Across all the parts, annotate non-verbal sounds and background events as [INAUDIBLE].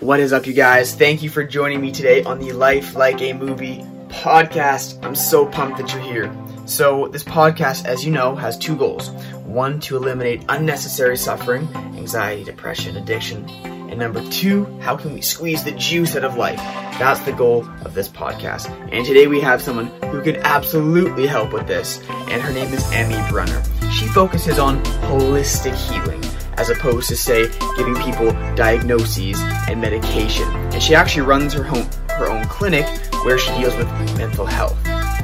What is up, you guys? Thank you for joining me today on the Life Like a Movie podcast. I'm so pumped that you're here. So, this podcast, as you know, has two goals one, to eliminate unnecessary suffering, anxiety, depression, addiction, and number two, how can we squeeze the juice out of life? That's the goal of this podcast. And today we have someone who can absolutely help with this, and her name is Emmy Brunner. She focuses on holistic healing as opposed to, say, giving people diagnoses and medication. And she actually runs her, home, her own clinic where she deals with mental health.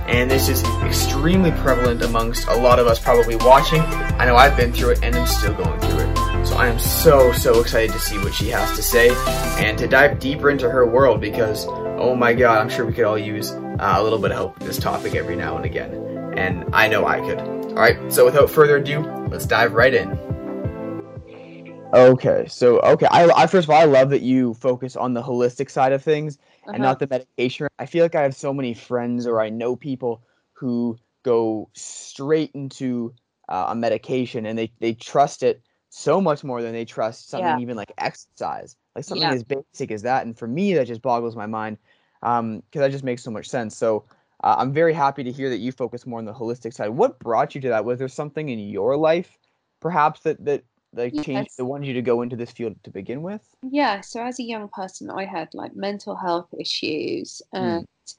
And this is extremely prevalent amongst a lot of us probably watching. I know I've been through it and I'm still going through it. So I am so, so excited to see what she has to say and to dive deeper into her world because, oh my god, I'm sure we could all use uh, a little bit of help with this topic every now and again. And I know I could. Alright, so without further ado, let's dive right in. Okay, so okay, I, I first of all I love that you focus on the holistic side of things uh-huh. and not the medication. I feel like I have so many friends or I know people who go straight into uh, a medication and they they trust it so much more than they trust something yeah. even like exercise, like something yeah. as basic as that. And for me, that just boggles my mind because um, that just makes so much sense. So uh, I'm very happy to hear that you focus more on the holistic side. What brought you to that? Was there something in your life, perhaps that that like yes. changed that wanted you to go into this field to begin with? Yeah. So as a young person, I had like mental health issues, hmm. and mm.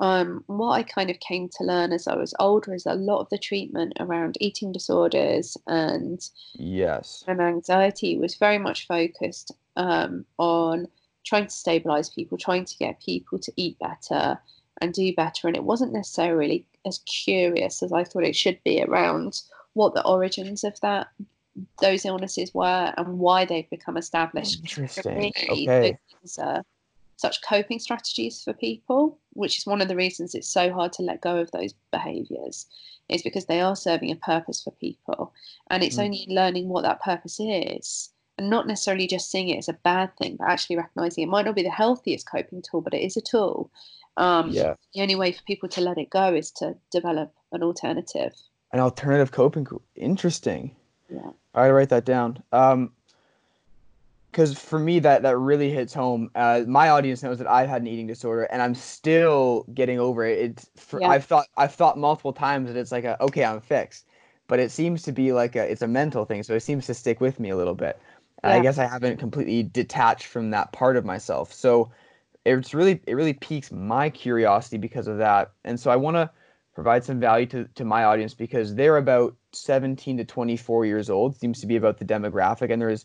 um, what I kind of came to learn as I was older is a lot of the treatment around eating disorders and yes, and anxiety was very much focused um, on trying to stabilize people, trying to get people to eat better and do better, and it wasn't necessarily as curious as I thought it should be around what the origins of that those illnesses were and why they've become established. Interesting. okay. Those are such coping strategies for people, which is one of the reasons it's so hard to let go of those behaviors, is because they are serving a purpose for people. And it's mm. only learning what that purpose is and not necessarily just seeing it as a bad thing, but actually recognizing it might not be the healthiest coping tool, but it is a tool. Um, yeah. The only way for people to let it go is to develop an alternative. An alternative coping. Interesting. Yeah. I write that down. Um, because for me that that really hits home. Uh, my audience knows that I've had an eating disorder, and I'm still getting over it. It's for, yeah. I've thought I've thought multiple times that it's like a, okay, I'm fixed, but it seems to be like a it's a mental thing, so it seems to stick with me a little bit. Yeah. I guess I haven't completely detached from that part of myself. So it's really it really piques my curiosity because of that, and so I want to provide some value to, to my audience because they're about 17 to 24 years old seems to be about the demographic and there is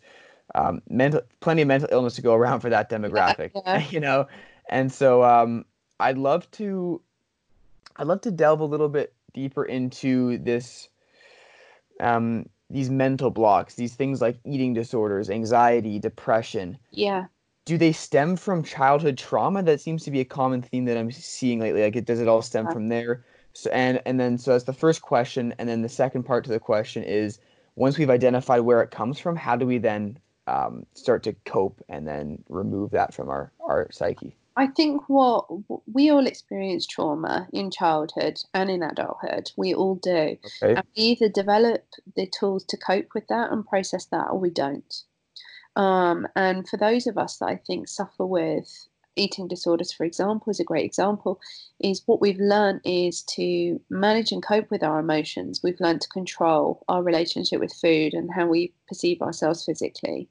um, mental plenty of mental illness to go [LAUGHS] around for that demographic [LAUGHS] yeah. you know? And so um, i'd love to i'd love to delve a little bit deeper into this um, these mental blocks these things like eating disorders anxiety depression. Yeah. Do they stem from childhood trauma? That seems to be a common theme that i'm seeing lately like it, does it all stem yeah. from there so and and then so that's the first question, and then the second part to the question is once we've identified where it comes from, how do we then um, start to cope and then remove that from our our psyche? I think what we all experience trauma in childhood and in adulthood. We all do. Okay. And we either develop the tools to cope with that and process that, or we don't. Um, and for those of us that I think suffer with eating disorders, for example, is a great example, is what we've learned is to manage and cope with our emotions. We've learned to control our relationship with food and how we perceive ourselves physically.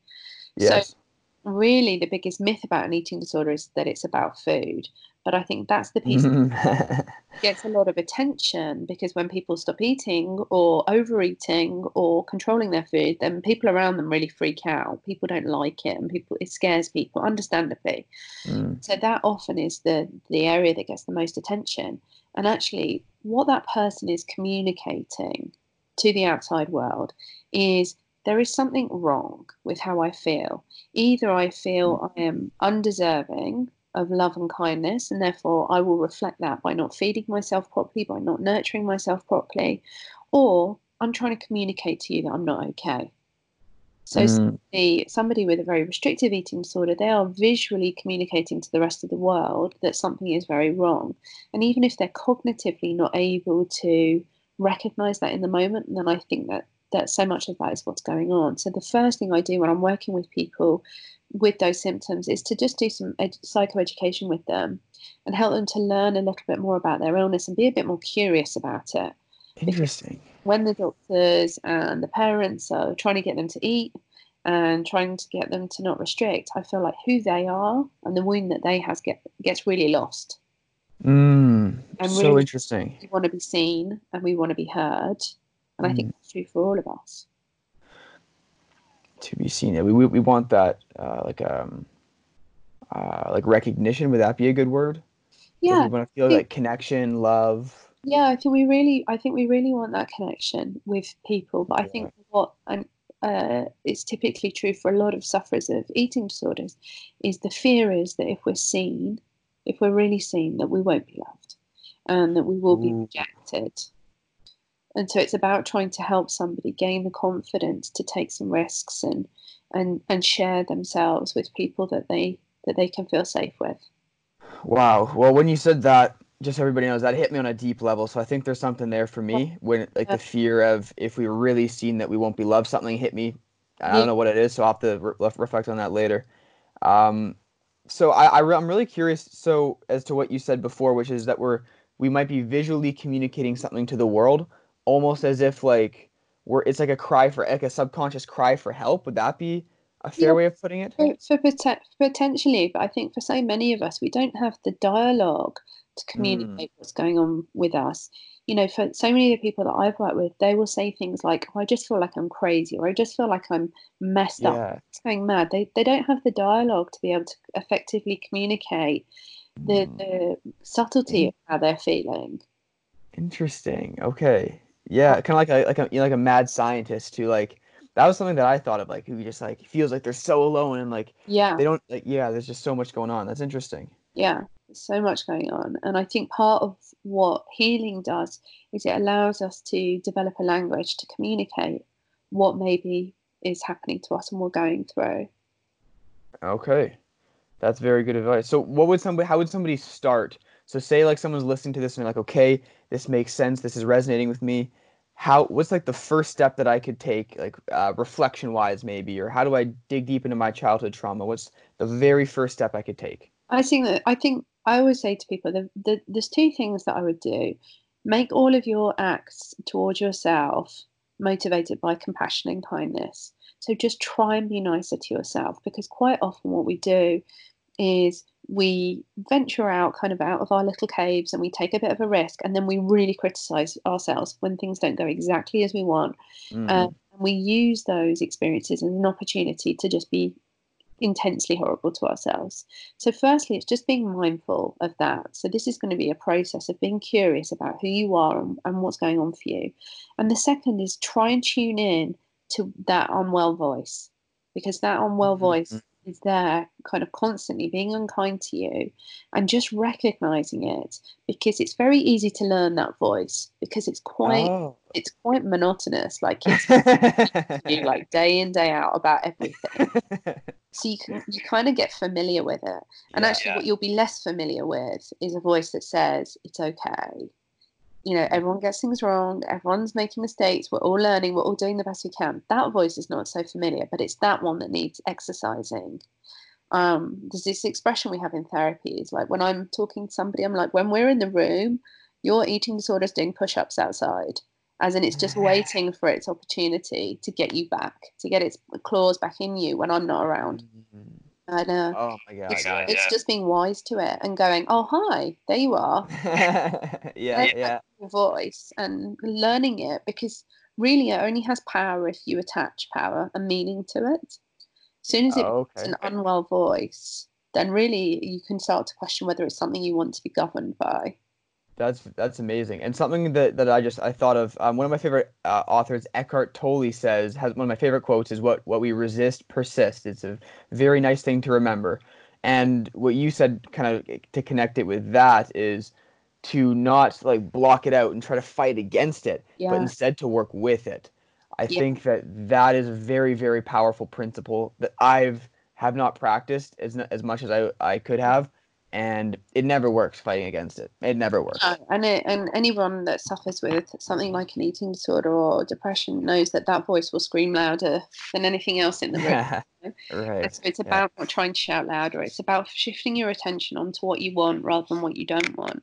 Yes. So really the biggest myth about an eating disorder is that it's about food. But I think that's the piece that gets a lot of attention because when people stop eating or overeating or controlling their food, then people around them really freak out. People don't like it and people it scares people, understandably. Mm. So that often is the the area that gets the most attention. And actually what that person is communicating to the outside world is there is something wrong with how I feel. Either I feel mm. I am undeserving of love and kindness, and therefore I will reflect that by not feeding myself properly, by not nurturing myself properly, or I'm trying to communicate to you that I'm not okay. So mm. somebody, somebody with a very restrictive eating disorder, they are visually communicating to the rest of the world that something is very wrong. And even if they're cognitively not able to recognize that in the moment, then I think that that so much of that is what's going on. So the first thing I do when I'm working with people with those symptoms is to just do some ed- psychoeducation with them and help them to learn a little bit more about their illness and be a bit more curious about it. Interesting. Because when the doctors and the parents are trying to get them to eat and trying to get them to not restrict, I feel like who they are and the wound that they has get gets really lost. Mm, and so really interesting. We want to be seen and we want to be heard, and mm. I think mm. that's true for all of us. To be seen, we we, we want that uh, like um uh, like recognition. Would that be a good word? Yeah, we want to feel like connection, love. Yeah, I think we really, I think we really want that connection with people. But I think what and uh, it's typically true for a lot of sufferers of eating disorders, is the fear is that if we're seen, if we're really seen, that we won't be loved, and that we will Ooh. be rejected. And so it's about trying to help somebody gain the confidence to take some risks and and and share themselves with people that they that they can feel safe with. Wow. Well, when you said that, just so everybody knows that hit me on a deep level. So I think there's something there for me when like the fear of if we really seen that we won't be loved, something hit me. I don't know what it is, so I'll have to re- reflect on that later. Um, so I, I am really curious. So as to what you said before, which is that we're we might be visually communicating something to the world, almost as if like we're it's like a cry for like a subconscious cry for help. Would that be a fair yeah, way of putting it? For, for potentially, but I think for so many of us, we don't have the dialogue to communicate mm. what's going on with us. You know, for so many of the people that I've worked with, they will say things like, oh, I just feel like I'm crazy, or I just feel like I'm messed yeah. up. It's going mad. They, they don't have the dialogue to be able to effectively communicate the, mm. the subtlety of how they're feeling. Interesting. Okay. Yeah, kind of like a like a you know, like a mad scientist who like that was something that I thought of, like who just like feels like they're so alone and like yeah they don't like yeah. There's just so much going on. That's interesting. Yeah, so much going on, and I think part of what healing does is it allows us to develop a language to communicate what maybe is happening to us and we're going through. Okay, that's very good advice. So, what would somebody? How would somebody start? So, say like someone's listening to this and they're like, okay, this makes sense. This is resonating with me how what's like the first step that I could take, like uh, reflection wise, maybe, or how do I dig deep into my childhood trauma? What's the very first step I could take? I think that I think I always say to people that the, there's two things that I would do: make all of your acts towards yourself motivated by compassion and kindness. So just try and be nicer to yourself, because quite often what we do is we venture out kind of out of our little caves and we take a bit of a risk and then we really criticize ourselves when things don't go exactly as we want mm. um, and we use those experiences as an opportunity to just be intensely horrible to ourselves so firstly it's just being mindful of that so this is going to be a process of being curious about who you are and, and what's going on for you and the second is try and tune in to that unwell voice because that unwell mm-hmm. voice is there kind of constantly being unkind to you and just recognizing it because it's very easy to learn that voice because it's quite oh. it's quite monotonous like it's [LAUGHS] you like day in day out about everything [LAUGHS] so you can you kind of get familiar with it and yeah, actually yeah. what you'll be less familiar with is a voice that says it's okay you know, everyone gets things wrong, everyone's making mistakes, we're all learning, we're all doing the best we can. That voice is not so familiar, but it's that one that needs exercising. Um, there's this expression we have in therapy is like when I'm talking to somebody, I'm like, when we're in the room, your eating disorder is doing push ups outside, as in it's just [LAUGHS] waiting for its opportunity to get you back, to get its claws back in you when I'm not around. Mm-hmm. I know. Oh my god! It's, yeah. it's just being wise to it and going, "Oh hi, there you are." [LAUGHS] yeah, yeah. Voice and learning it because really it only has power if you attach power and meaning to it. As soon as it's oh, okay. an unwell voice, then really you can start to question whether it's something you want to be governed by. That's that's amazing, and something that, that I just I thought of. Um, one of my favorite uh, authors, Eckhart Tolle, says has one of my favorite quotes is what what we resist persists. It's a very nice thing to remember, and what you said, kind of to connect it with that, is to not like block it out and try to fight against it, yeah. but instead to work with it. I yeah. think that that is a very very powerful principle that I've have not practiced as as much as I I could have, and it never works fighting against it. It never works. Uh, and it, and anyone that suffers with something like an eating disorder or depression knows that that voice will scream louder than anything else in the room. [LAUGHS] right. So it's about yeah. not trying to shout louder. It's about shifting your attention onto what you want rather than what you don't want.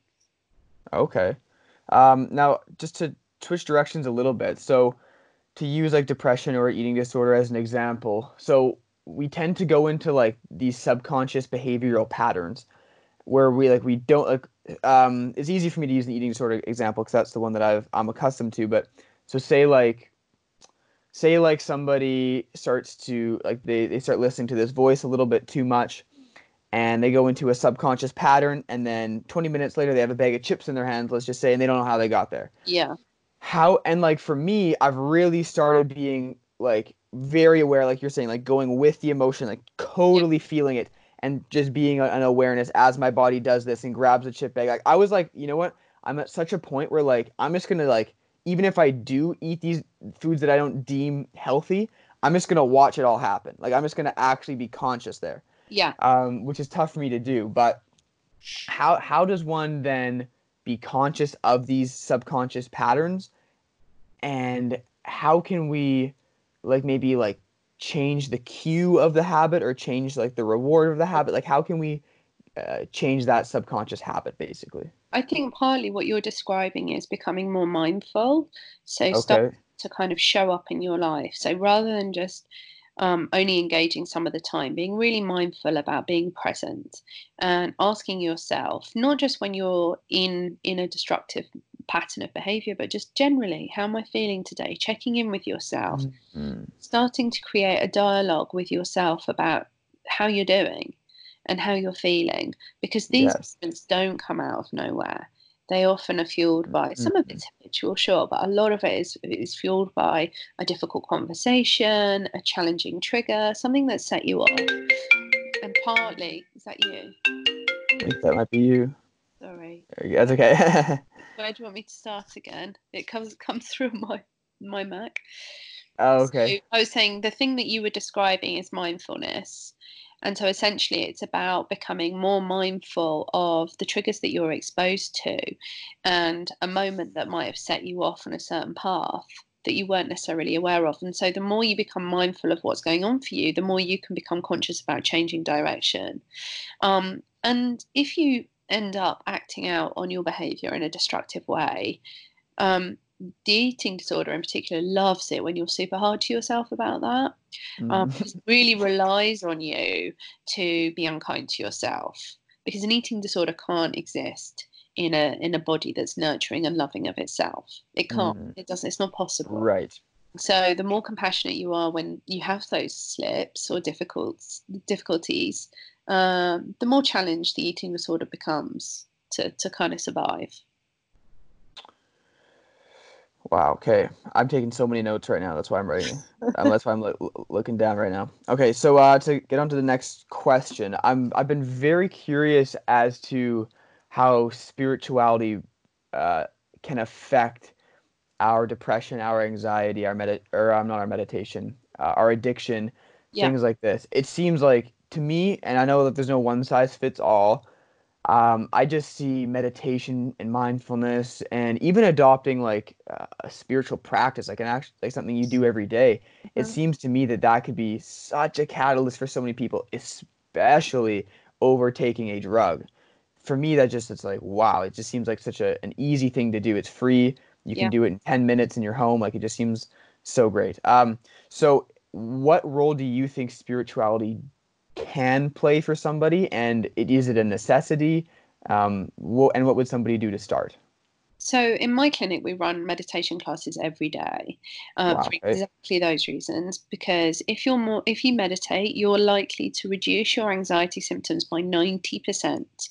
Okay. Um, now, just to switch directions a little bit. So, to use like depression or eating disorder as an example. So, we tend to go into like these subconscious behavioral patterns where we like we don't like um it's easy for me to use the eating disorder example because that's the one that I've I'm accustomed to but so say like say like somebody starts to like they, they start listening to this voice a little bit too much and they go into a subconscious pattern and then 20 minutes later they have a bag of chips in their hands let's just say and they don't know how they got there yeah how and like for me i've really started being like very aware like you're saying like going with the emotion like totally yeah. feeling it and just being an awareness as my body does this and grabs a chip bag. Like I was like, you know what? I'm at such a point where like I'm just gonna like even if I do eat these foods that I don't deem healthy, I'm just gonna watch it all happen. Like I'm just gonna actually be conscious there. Yeah. Um, which is tough for me to do. But how how does one then be conscious of these subconscious patterns? And how can we like maybe like change the cue of the habit or change like the reward of the habit like how can we uh, change that subconscious habit basically i think partly what you're describing is becoming more mindful so okay. start to kind of show up in your life so rather than just um, only engaging some of the time, being really mindful about being present and asking yourself, not just when you're in in a destructive pattern of behavior, but just generally, how am I feeling today? Checking in with yourself, mm-hmm. starting to create a dialogue with yourself about how you're doing and how you're feeling, because these yes. don't come out of nowhere. They often are fueled by some of it's mm-hmm. habitual, sure, but a lot of it is is fueled by a difficult conversation, a challenging trigger, something that set you off. And partly, is that you? I think that might be you. Sorry. That's okay. [LAUGHS] Where do you want me to start again? It comes [LAUGHS] comes through [LAUGHS] my my Mac. Oh, okay. So I was saying the thing that you were describing is mindfulness. And so essentially, it's about becoming more mindful of the triggers that you're exposed to and a moment that might have set you off on a certain path that you weren't necessarily aware of. And so, the more you become mindful of what's going on for you, the more you can become conscious about changing direction. Um, and if you end up acting out on your behavior in a destructive way, um, the eating disorder in particular loves it when you're super hard to yourself about that. Um, mm. it really relies on you to be unkind to yourself because an eating disorder can't exist in a in a body that's nurturing and loving of itself. It can't. Mm. It doesn't. It's not possible. Right. So the more compassionate you are when you have those slips or difficult difficulties, um, the more challenged the eating disorder becomes to, to kind of survive. Wow. Okay, I'm taking so many notes right now. That's why I'm writing. um, that's why I'm lo- looking down right now. Okay, so uh, to get on to the next question, I'm I've been very curious as to how spirituality uh, can affect our depression, our anxiety, our med or I'm um, not our meditation, uh, our addiction, yeah. things like this. It seems like to me, and I know that there's no one size fits all. Um, I just see meditation and mindfulness, and even adopting like uh, a spiritual practice, like an act, like something you do every day. Mm-hmm. It seems to me that that could be such a catalyst for so many people, especially overtaking a drug. For me, that just it's like wow, it just seems like such a, an easy thing to do. It's free. You can yeah. do it in ten minutes in your home. Like it just seems so great. Um, so what role do you think spirituality can play for somebody, and it, is it a necessity? Um, what, and what would somebody do to start? So in my clinic, we run meditation classes every day uh, wow, for exactly those reasons. Because if you're more, if you meditate, you're likely to reduce your anxiety symptoms by ninety percent.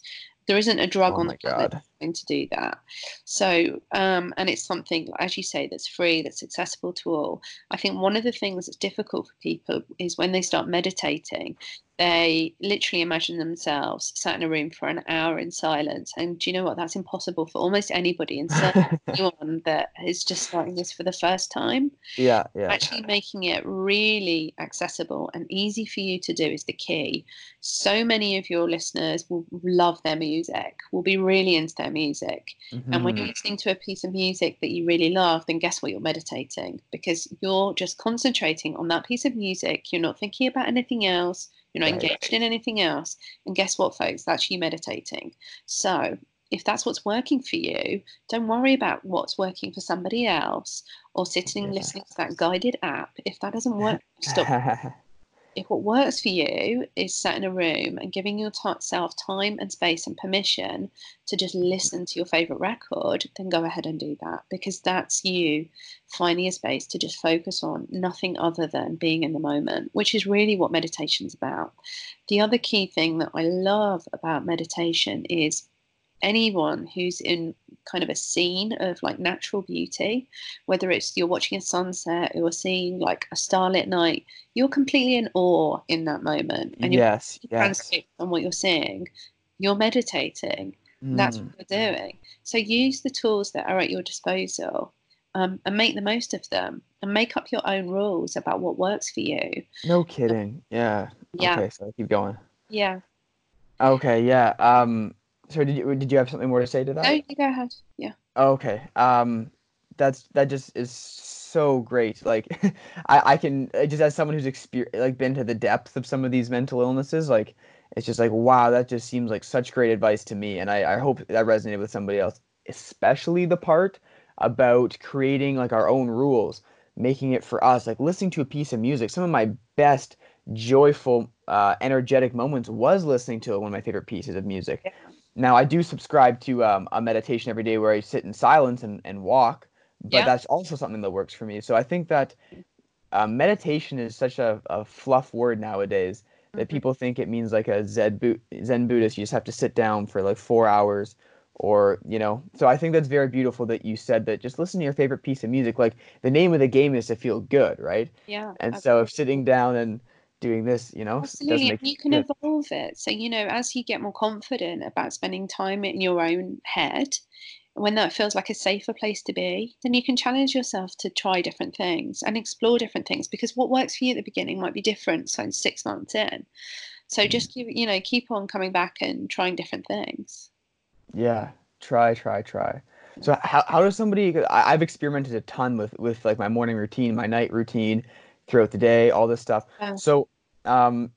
There isn't a drug oh on the planet that's going to do that. So, um, and it's something, as you say, that's free, that's accessible to all. I think one of the things that's difficult for people is when they start meditating, they literally imagine themselves sat in a room for an hour in silence. And do you know what? That's impossible for almost anybody, and certainly [LAUGHS] anyone that is just starting this for the first time. Yeah, yeah. Actually, making it really accessible and easy for you to do is the key. So many of your listeners will love their music, will be really into their music. Mm-hmm. And when you're mm-hmm. listening to a piece of music that you really love, then guess what? You're meditating because you're just concentrating on that piece of music. You're not thinking about anything else you're not right. engaged in anything else. And guess what, folks? That's you meditating. So if that's what's working for you, don't worry about what's working for somebody else or sitting and listening to that guided app. If that doesn't work, stop. [LAUGHS] if what works for you is sat in a room and giving yourself time and space and permission to just listen to your favorite record, then go ahead and do that because that's you finding a space to just focus on nothing other than being in the moment, which is really what meditation's about. The other key thing that I love about meditation is anyone who's in kind of a scene of like natural beauty, whether it's you're watching a sunset or seeing like a starlit night, you're completely in awe in that moment. And you're yes, yes. on what you're seeing. You're meditating. Mm. That's what you're doing. So use the tools that are at your disposal um, and make the most of them and make up your own rules about what works for you. No kidding. Yeah. Yeah. Okay, so keep going. Yeah. Okay, yeah. Um sorry, did you did you have something more to say to that? No, you go ahead. Yeah. Okay. Um, that's that just is so great. Like, [LAUGHS] I I can just as someone who's experienced like been to the depth of some of these mental illnesses, like it's just like wow, that just seems like such great advice to me, and I I hope that resonated with somebody else, especially the part about creating like our own rules, making it for us, like listening to a piece of music. Some of my best joyful, uh, energetic moments was listening to one of my favorite pieces of music. Yeah. Now, I do subscribe to um, a meditation every day where I sit in silence and, and walk, but yeah. that's also something that works for me. So I think that uh, meditation is such a, a fluff word nowadays that mm-hmm. people think it means like a Zen, Bu- Zen Buddhist. You just have to sit down for like four hours or, you know. So I think that's very beautiful that you said that just listen to your favorite piece of music. Like the name of the game is to feel good, right? Yeah. And absolutely. so if sitting down and doing this, you know. Absolutely, you can evolve it. So you know, as you get more confident about spending time in your own head, when that feels like a safer place to be, then you can challenge yourself to try different things and explore different things because what works for you at the beginning might be different. So six months in, so mm. just keep, you know keep on coming back and trying different things. Yeah, try, try, try. So how, how does somebody? I've experimented a ton with with like my morning routine, my night routine, throughout the day, all this stuff. So um,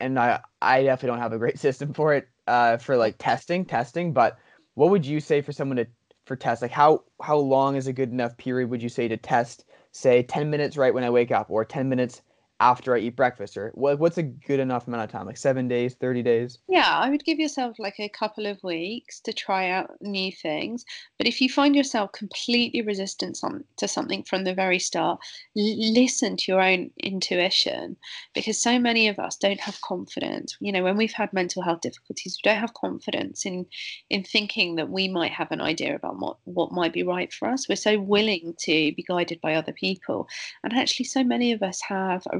and I I definitely don't have a great [LAUGHS] system for it uh, for like testing testing. But what would you say for someone to for test? Like how how long is a good enough period? Would you say to test? Say ten minutes right when I wake up, or ten minutes after I eat breakfast, or what, what's a good enough amount of time? Like seven days, thirty days? Yeah, I would give yourself like a couple of weeks to try out new things. But if you find yourself completely resistant to something from the very start, listen to your own intuition, because so many of us don't have confidence. You know, when we've had mental health difficulties, we don't have confidence in in thinking that we might have an idea about what what might be right for us. We're so willing to be guided by other people, and actually, so many of us have a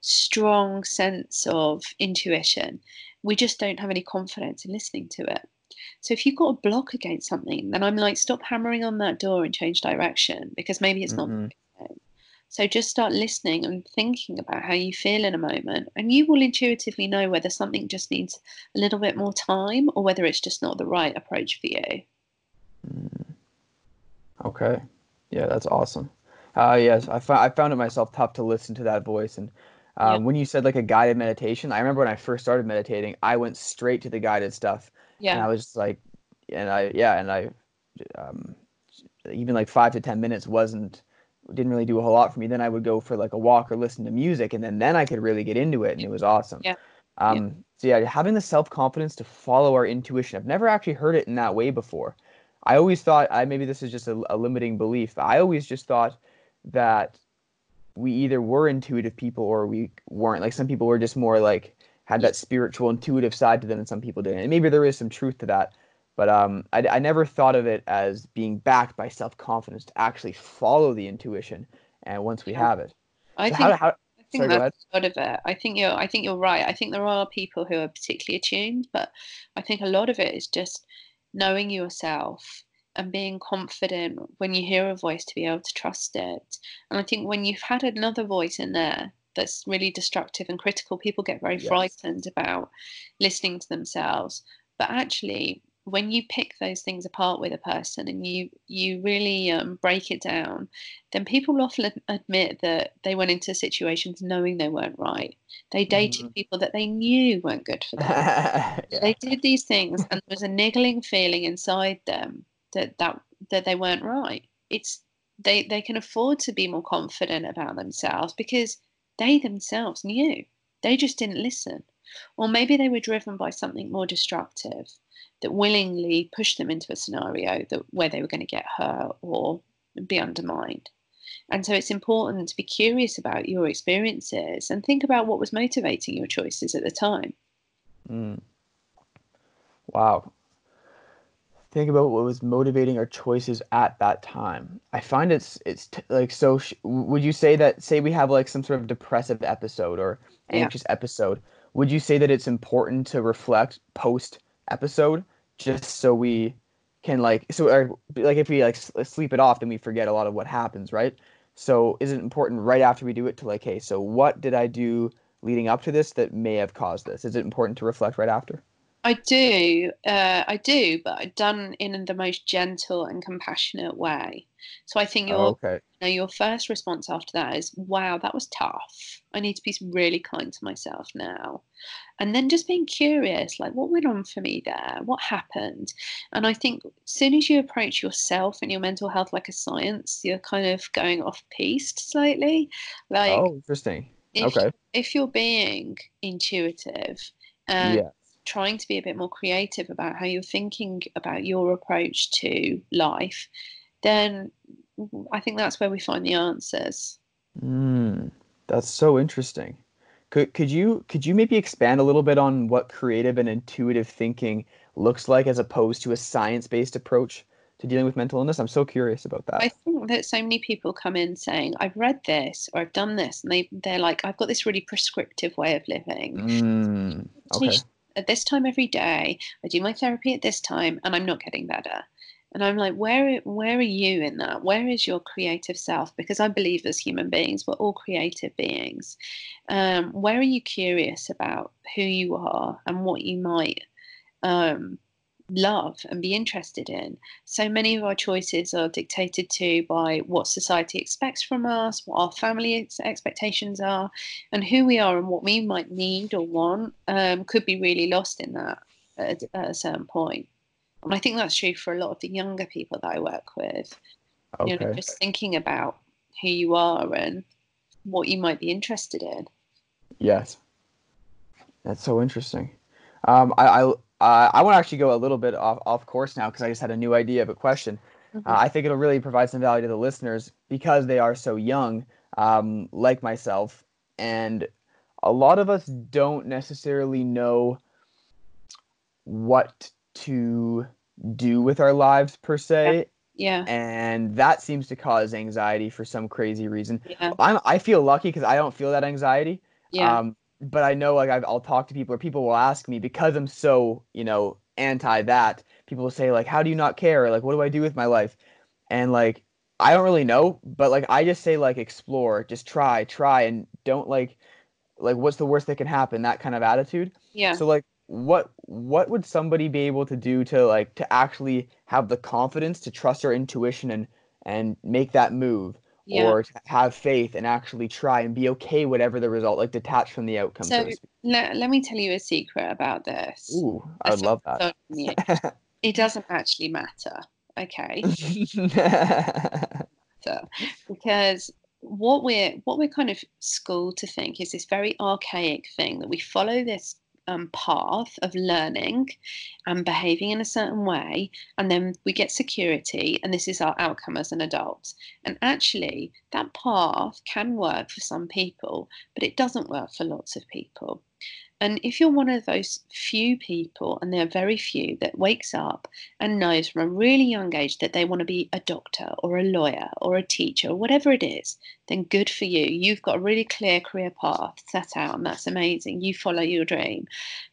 strong sense of intuition. We just don't have any confidence in listening to it. So if you've got a block against something, then I'm like, stop hammering on that door and change direction because maybe it's mm-hmm. not. So just start listening and thinking about how you feel in a moment, and you will intuitively know whether something just needs a little bit more time or whether it's just not the right approach for you. Mm. Okay. Yeah, that's awesome. Uh, yes, I, I found it myself tough to listen to that voice. And um, yeah. when you said like a guided meditation, I remember when I first started meditating, I went straight to the guided stuff. Yeah. And I was just like, and I, yeah, and I, um, even like five to 10 minutes wasn't, didn't really do a whole lot for me. Then I would go for like a walk or listen to music, and then then I could really get into it, and it was awesome. Yeah. Um, yeah. So yeah, having the self confidence to follow our intuition. I've never actually heard it in that way before. I always thought I maybe this is just a, a limiting belief. I always just thought that we either were intuitive people or we weren't. Like some people were just more like had that spiritual intuitive side to them and some people didn't. And maybe there is some truth to that. But um, I, I never thought of it as being backed by self confidence to actually follow the intuition. And once we have it, I so think how, how, think Sorry, that's a lot of it. I think you're I think you're right. I think there are people who are particularly attuned, but I think a lot of it is just knowing yourself and being confident when you hear a voice to be able to trust it. And I think when you've had another voice in there that's really destructive and critical, people get very yes. frightened about listening to themselves. But actually, when you pick those things apart with a person and you you really um, break it down, then people often admit that they went into situations knowing they weren't right. They dated mm-hmm. people that they knew weren't good for them. [LAUGHS] yeah. They did these things, and there was a niggling feeling inside them that that that they weren't right. It's they they can afford to be more confident about themselves because they themselves knew. They just didn't listen. Or maybe they were driven by something more destructive that willingly pushed them into a scenario that where they were going to get hurt or be undermined. And so it's important to be curious about your experiences and think about what was motivating your choices at the time. Mm. Wow think about what was motivating our choices at that time. I find it's it's t- like so. Sh- would you say that say we have like some sort of depressive episode or anxious yeah. episode? Would you say that it's important to reflect post episode just so we can like so or, like if we like sleep it off then we forget a lot of what happens, right? So is it important right after we do it to like, hey, so what did I do leading up to this that may have caused this? Is it important to reflect right after? I do, uh, I do, but done in the most gentle and compassionate way. So I think your, oh, okay. you know, your first response after that is, "Wow, that was tough. I need to be really kind to myself now," and then just being curious, like, what went on for me there? What happened? And I think as soon as you approach yourself and your mental health like a science, you're kind of going off piste slightly. Like, oh, interesting. If, okay. If you're being intuitive. and. yeah trying to be a bit more creative about how you're thinking about your approach to life, then I think that's where we find the answers. Mm, that's so interesting. Could could you could you maybe expand a little bit on what creative and intuitive thinking looks like as opposed to a science-based approach to dealing with mental illness? I'm so curious about that. I think that so many people come in saying, I've read this or I've done this, and they, they're like, I've got this really prescriptive way of living. Mm, okay at this time every day. I do my therapy at this time, and I'm not getting better. And I'm like, where where are you in that? Where is your creative self? Because I believe as human beings, we're all creative beings. Um, where are you curious about who you are and what you might um, love and be interested in. So many of our choices are dictated to by what society expects from us, what our family ex- expectations are, and who we are and what we might need or want um, could be really lost in that at, at, a certain point. And I think that's true for a lot of the younger people that I work with. Okay. You know, just thinking about who you are and what you might be interested in. Yes, that's so interesting. Um, I, I uh, I want to actually go a little bit off, off course now because I just had a new idea of a question. Mm-hmm. Uh, I think it'll really provide some value to the listeners because they are so young, um, like myself. And a lot of us don't necessarily know what to do with our lives per se. Yeah. And that seems to cause anxiety for some crazy reason. Yeah. I'm, I feel lucky because I don't feel that anxiety. Yeah. Um, but I know like i will talk to people or people will ask me because I'm so you know anti that. People will say like, "How do you not care?" like, "What do I do with my life?" And like, I don't really know, but like I just say like explore, just try, try, and don't like like what's the worst that can happen? That kind of attitude. Yeah. So like, what what would somebody be able to do to like to actually have the confidence to trust their intuition and and make that move? Yeah. or have faith and actually try and be okay whatever the result like detach from the outcome so, so let, let me tell you a secret about this. Ooh i would love that. [LAUGHS] it doesn't actually matter okay? [LAUGHS] So, because what we're what we're kind of schooled to think is this very archaic thing that we follow this um, path of learning and behaving in a certain way, and then we get security, and this is our outcome as an adult. And actually, that path can work for some people, but it doesn't work for lots of people. And if you're one of those few people, and there are very few, that wakes up and knows from a really young age that they want to be a doctor or a lawyer or a teacher or whatever it is, then good for you. You've got a really clear career path set out, and that's amazing. You follow your dream.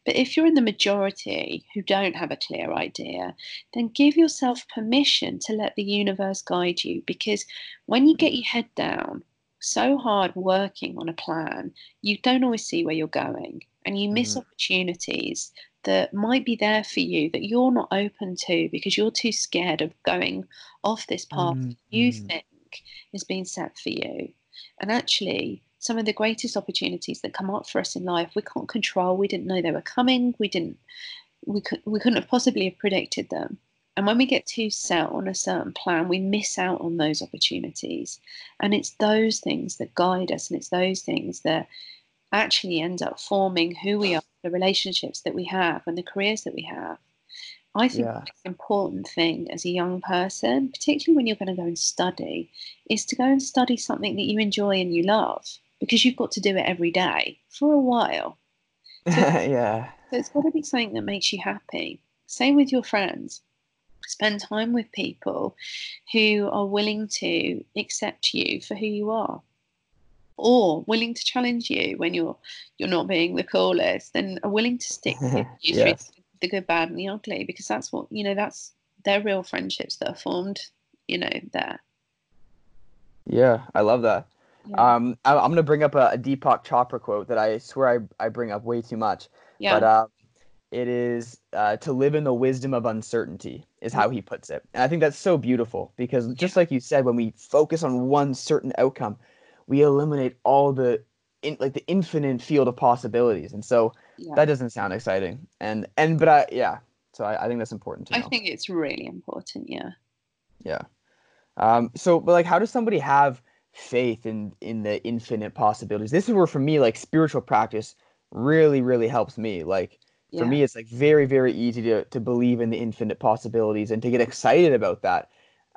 But if you're in the majority who don't have a clear idea, then give yourself permission to let the universe guide you because when you get your head down, so hard working on a plan, you don't always see where you're going and you miss mm. opportunities that might be there for you that you're not open to because you're too scared of going off this path mm. you mm. think is being set for you. And actually, some of the greatest opportunities that come up for us in life we can't control. We didn't know they were coming. We didn't. We could. We couldn't have possibly have predicted them. And when we get too set on a certain plan, we miss out on those opportunities. And it's those things that guide us, and it's those things that actually end up forming who we are, the relationships that we have, and the careers that we have. I think yeah. the important thing as a young person, particularly when you're going to go and study, is to go and study something that you enjoy and you love because you've got to do it every day for a while. [LAUGHS] So, yeah. So it's got to be something that makes you happy. Same with your friends. Spend time with people who are willing to accept you for who you are or willing to challenge you when you're you're not being the coolest and are willing to stick with [LAUGHS] you through the good bad and the ugly because that's what you know that's they're real friendships that are formed you know there. Yeah i love that. Yeah. um I, am going to bring up a, a deepak chopra quote that i swear i, I bring up way too much yeah. but uh, it is uh, to live in the wisdom of uncertainty is how he puts it. And i think that's so beautiful because just like you said when we focus on one certain outcome we eliminate all the in, like the infinite field of possibilities. And so yeah. that doesn't sound exciting. And and but i yeah. So i, I think that's important too. i think it's really important yeah. Yeah. Um so but like how does somebody have faith in in the infinite possibilities? This is where for me like spiritual practice really really helps me. Like for me it's like very very easy to to believe in the infinite possibilities and to get excited about that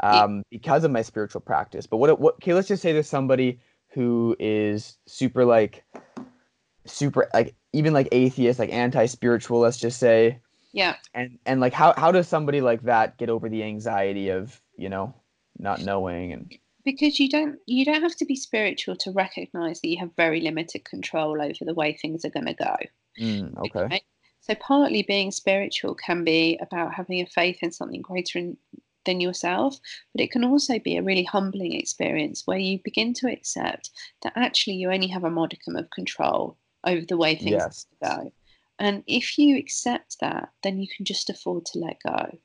um yeah. because of my spiritual practice. But what what okay let's just say there's somebody who is super like super like even like atheist like anti-spiritual let's just say. Yeah. And and like how how does somebody like that get over the anxiety of you know not knowing and because you don't you don't have to be spiritual to recognize that you have very limited control over the way things are going to go. Mm, okay. okay so partly being spiritual can be about having a faith in something greater in, than yourself, but it can also be a really humbling experience where you begin to accept that actually you only have a modicum of control over the way things yes. go. And if you accept that, then you can just afford to let go.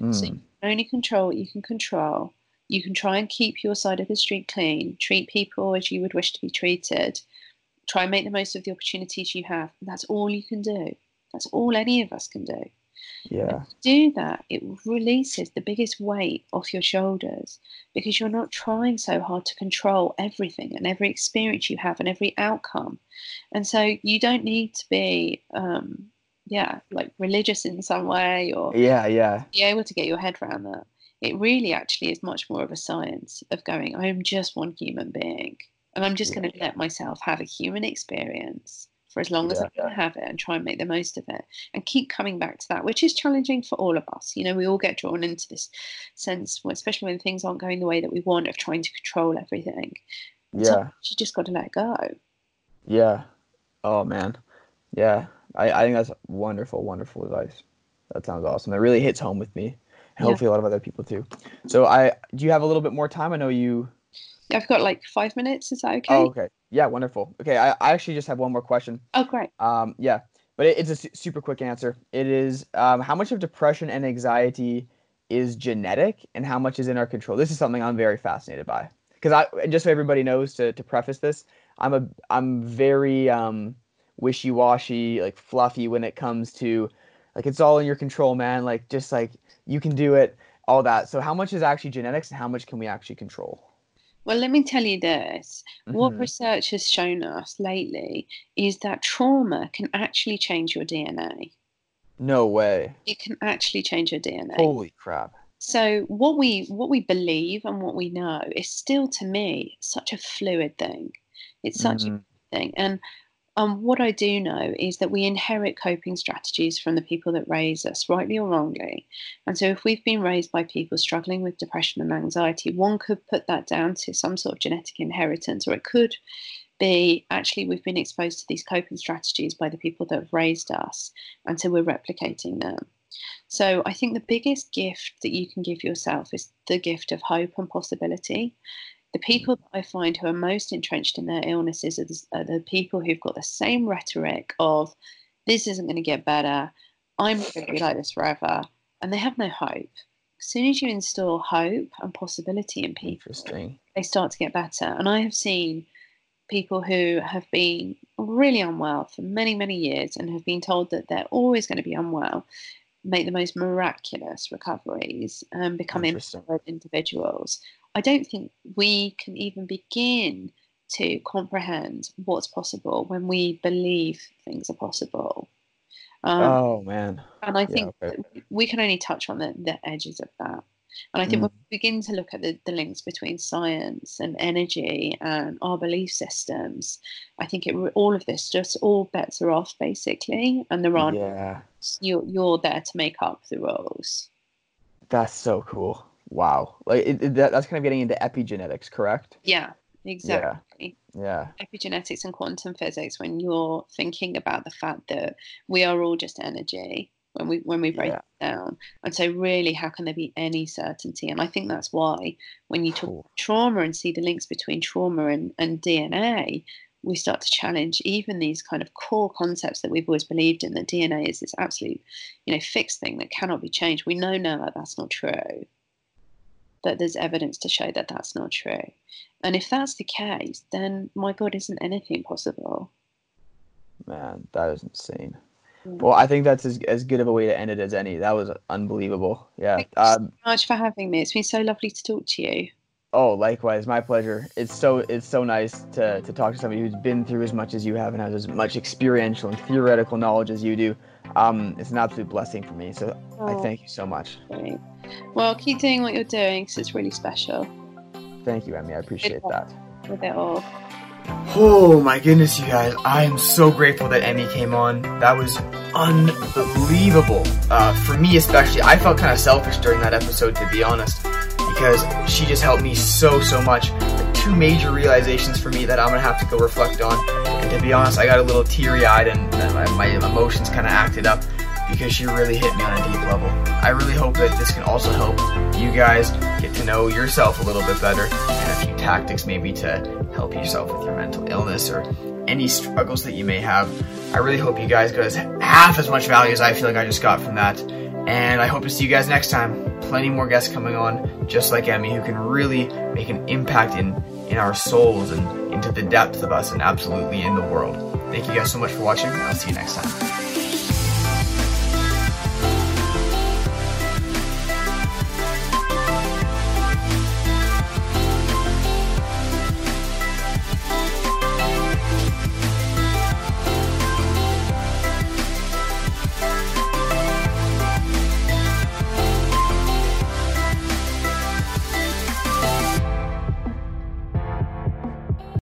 Mm. So you can only control what you can control. You can try and keep your side of the street clean, treat people as you would wish to be treated, try and make the most of the opportunities you have. That's all you can do. That's all any of us can do. Yeah. do that, it releases the biggest weight off your shoulders because you're not trying so hard to control everything and every experience you have and every outcome. And so you don't need to be, um, yeah, like religious in some way or yeah, yeah, be able to get your head around that. It really actually is much more of a science of going, I'm just one human being and I'm just yeah. going to let myself have a human experience for as long yeah. as I can have it and try and make the most of it and keep coming back to that, which is challenging for all of us. You know, we all get drawn into this sense, especially when things aren't going the way that we want, of trying to control everything. Yeah. So you just got to let go. Yeah. Oh, man. Yeah. I, I think that's wonderful, wonderful advice. That sounds awesome. It really hits home with me. And hopefully a lot of other people too. So I do you have a little bit more time? I know you yeah, I've got like five minutes. Is that okay? Oh, okay. Yeah, wonderful. Okay, I, I actually just have one more question. Oh, great. Um, yeah, but it, it's a su- super quick answer. It is um, how much of depression and anxiety is genetic, and how much is in our control. This is something I'm very fascinated by because I just so everybody knows to to preface this, I'm a I'm very um wishy washy, like fluffy when it comes to like it's all in your control, man. Like just like you can do it, all that. So how much is actually genetics, and how much can we actually control? Well, let me tell you this. Mm-hmm. What research has shown us lately is that trauma can actually change your DNA. No way. It can actually change your DNA. Holy crap. So what we what we believe and what we know is still to me such a fluid thing. It's such mm-hmm. a thing. And Um, what I do know is that we inherit coping strategies from the people that raise us, rightly or wrongly. And so, if we've been raised by people struggling with depression and anxiety, one could put that down to some sort of genetic inheritance, or it could be actually we've been exposed to these coping strategies by the people that have raised us, and so we're replicating them. So, I think the biggest gift that you can give yourself is the gift of hope and possibility the people that I find who are most entrenched in their illnesses are the, are the people who've got the same rhetoric of this isn't going to get better, I'm going to be like this forever, and they have no hope. As soon as you install hope and possibility in people, they start to get better. And I have seen people who have been really unwell for many, many years and have been told that they're always going to be unwell make the most miraculous recoveries and become empowered individuals. I don't think we can even begin to comprehend what's possible when we believe things are possible. Um, oh man! And I think yeah, okay. we can only touch on the, the edges of that. And I think mm. when we begin to look at the, the links between science and energy and our belief systems, I think it all of this just all bets are off basically, and there aren't. yeah. you're you're there to make up the rules. That's so cool. Wow, like it, it, that, that's kind of getting into epigenetics, correct? Yeah, exactly. Yeah. yeah. Epigenetics and quantum physics. When you're thinking about the fact that we are all just energy when we when we break yeah. it down, and so really, how can there be any certainty? And I think that's why when you talk cool. trauma and see the links between trauma and, and DNA, we start to challenge even these kind of core concepts that we've always believed in that DNA is this absolute, you know, fixed thing that cannot be changed. We know now that that's not true that there's evidence to show that that's not true. And if that's the case, then my God, isn't anything possible? Man, that is insane. Yeah. Well, I think that's as, as good of a way to end it as any. That was unbelievable. Yeah. Thank you um, so much for having me. It's been so lovely to talk to you. Oh, likewise, my pleasure. It's so it's so nice to, to talk to somebody who's been through as much as you have and has as much experiential and theoretical knowledge as you do. Um, it's an absolute blessing for me. So oh, I thank you so much. Great. Well, keep doing what you're doing because it's really special. Thank you, Emmy. I appreciate that. With it all. Oh my goodness, you guys. I am so grateful that Emmy came on. That was unbelievable. Uh, for me, especially. I felt kind of selfish during that episode, to be honest, because she just helped me so, so much. Two major realizations for me that I'm to have to go reflect on. And to be honest, I got a little teary eyed and my, my emotions kind of acted up because she really hit me on a deep level. I really hope that this can also help you guys get to know yourself a little bit better and a few tactics maybe to help yourself with your mental illness or any struggles that you may have. I really hope you guys got as half as much value as I feel like I just got from that. And I hope to see you guys next time. Plenty more guests coming on, just like Emmy, who can really make an impact in, in our souls and into the depth of us and absolutely in the world. Thank you guys so much for watching. I'll see you next time.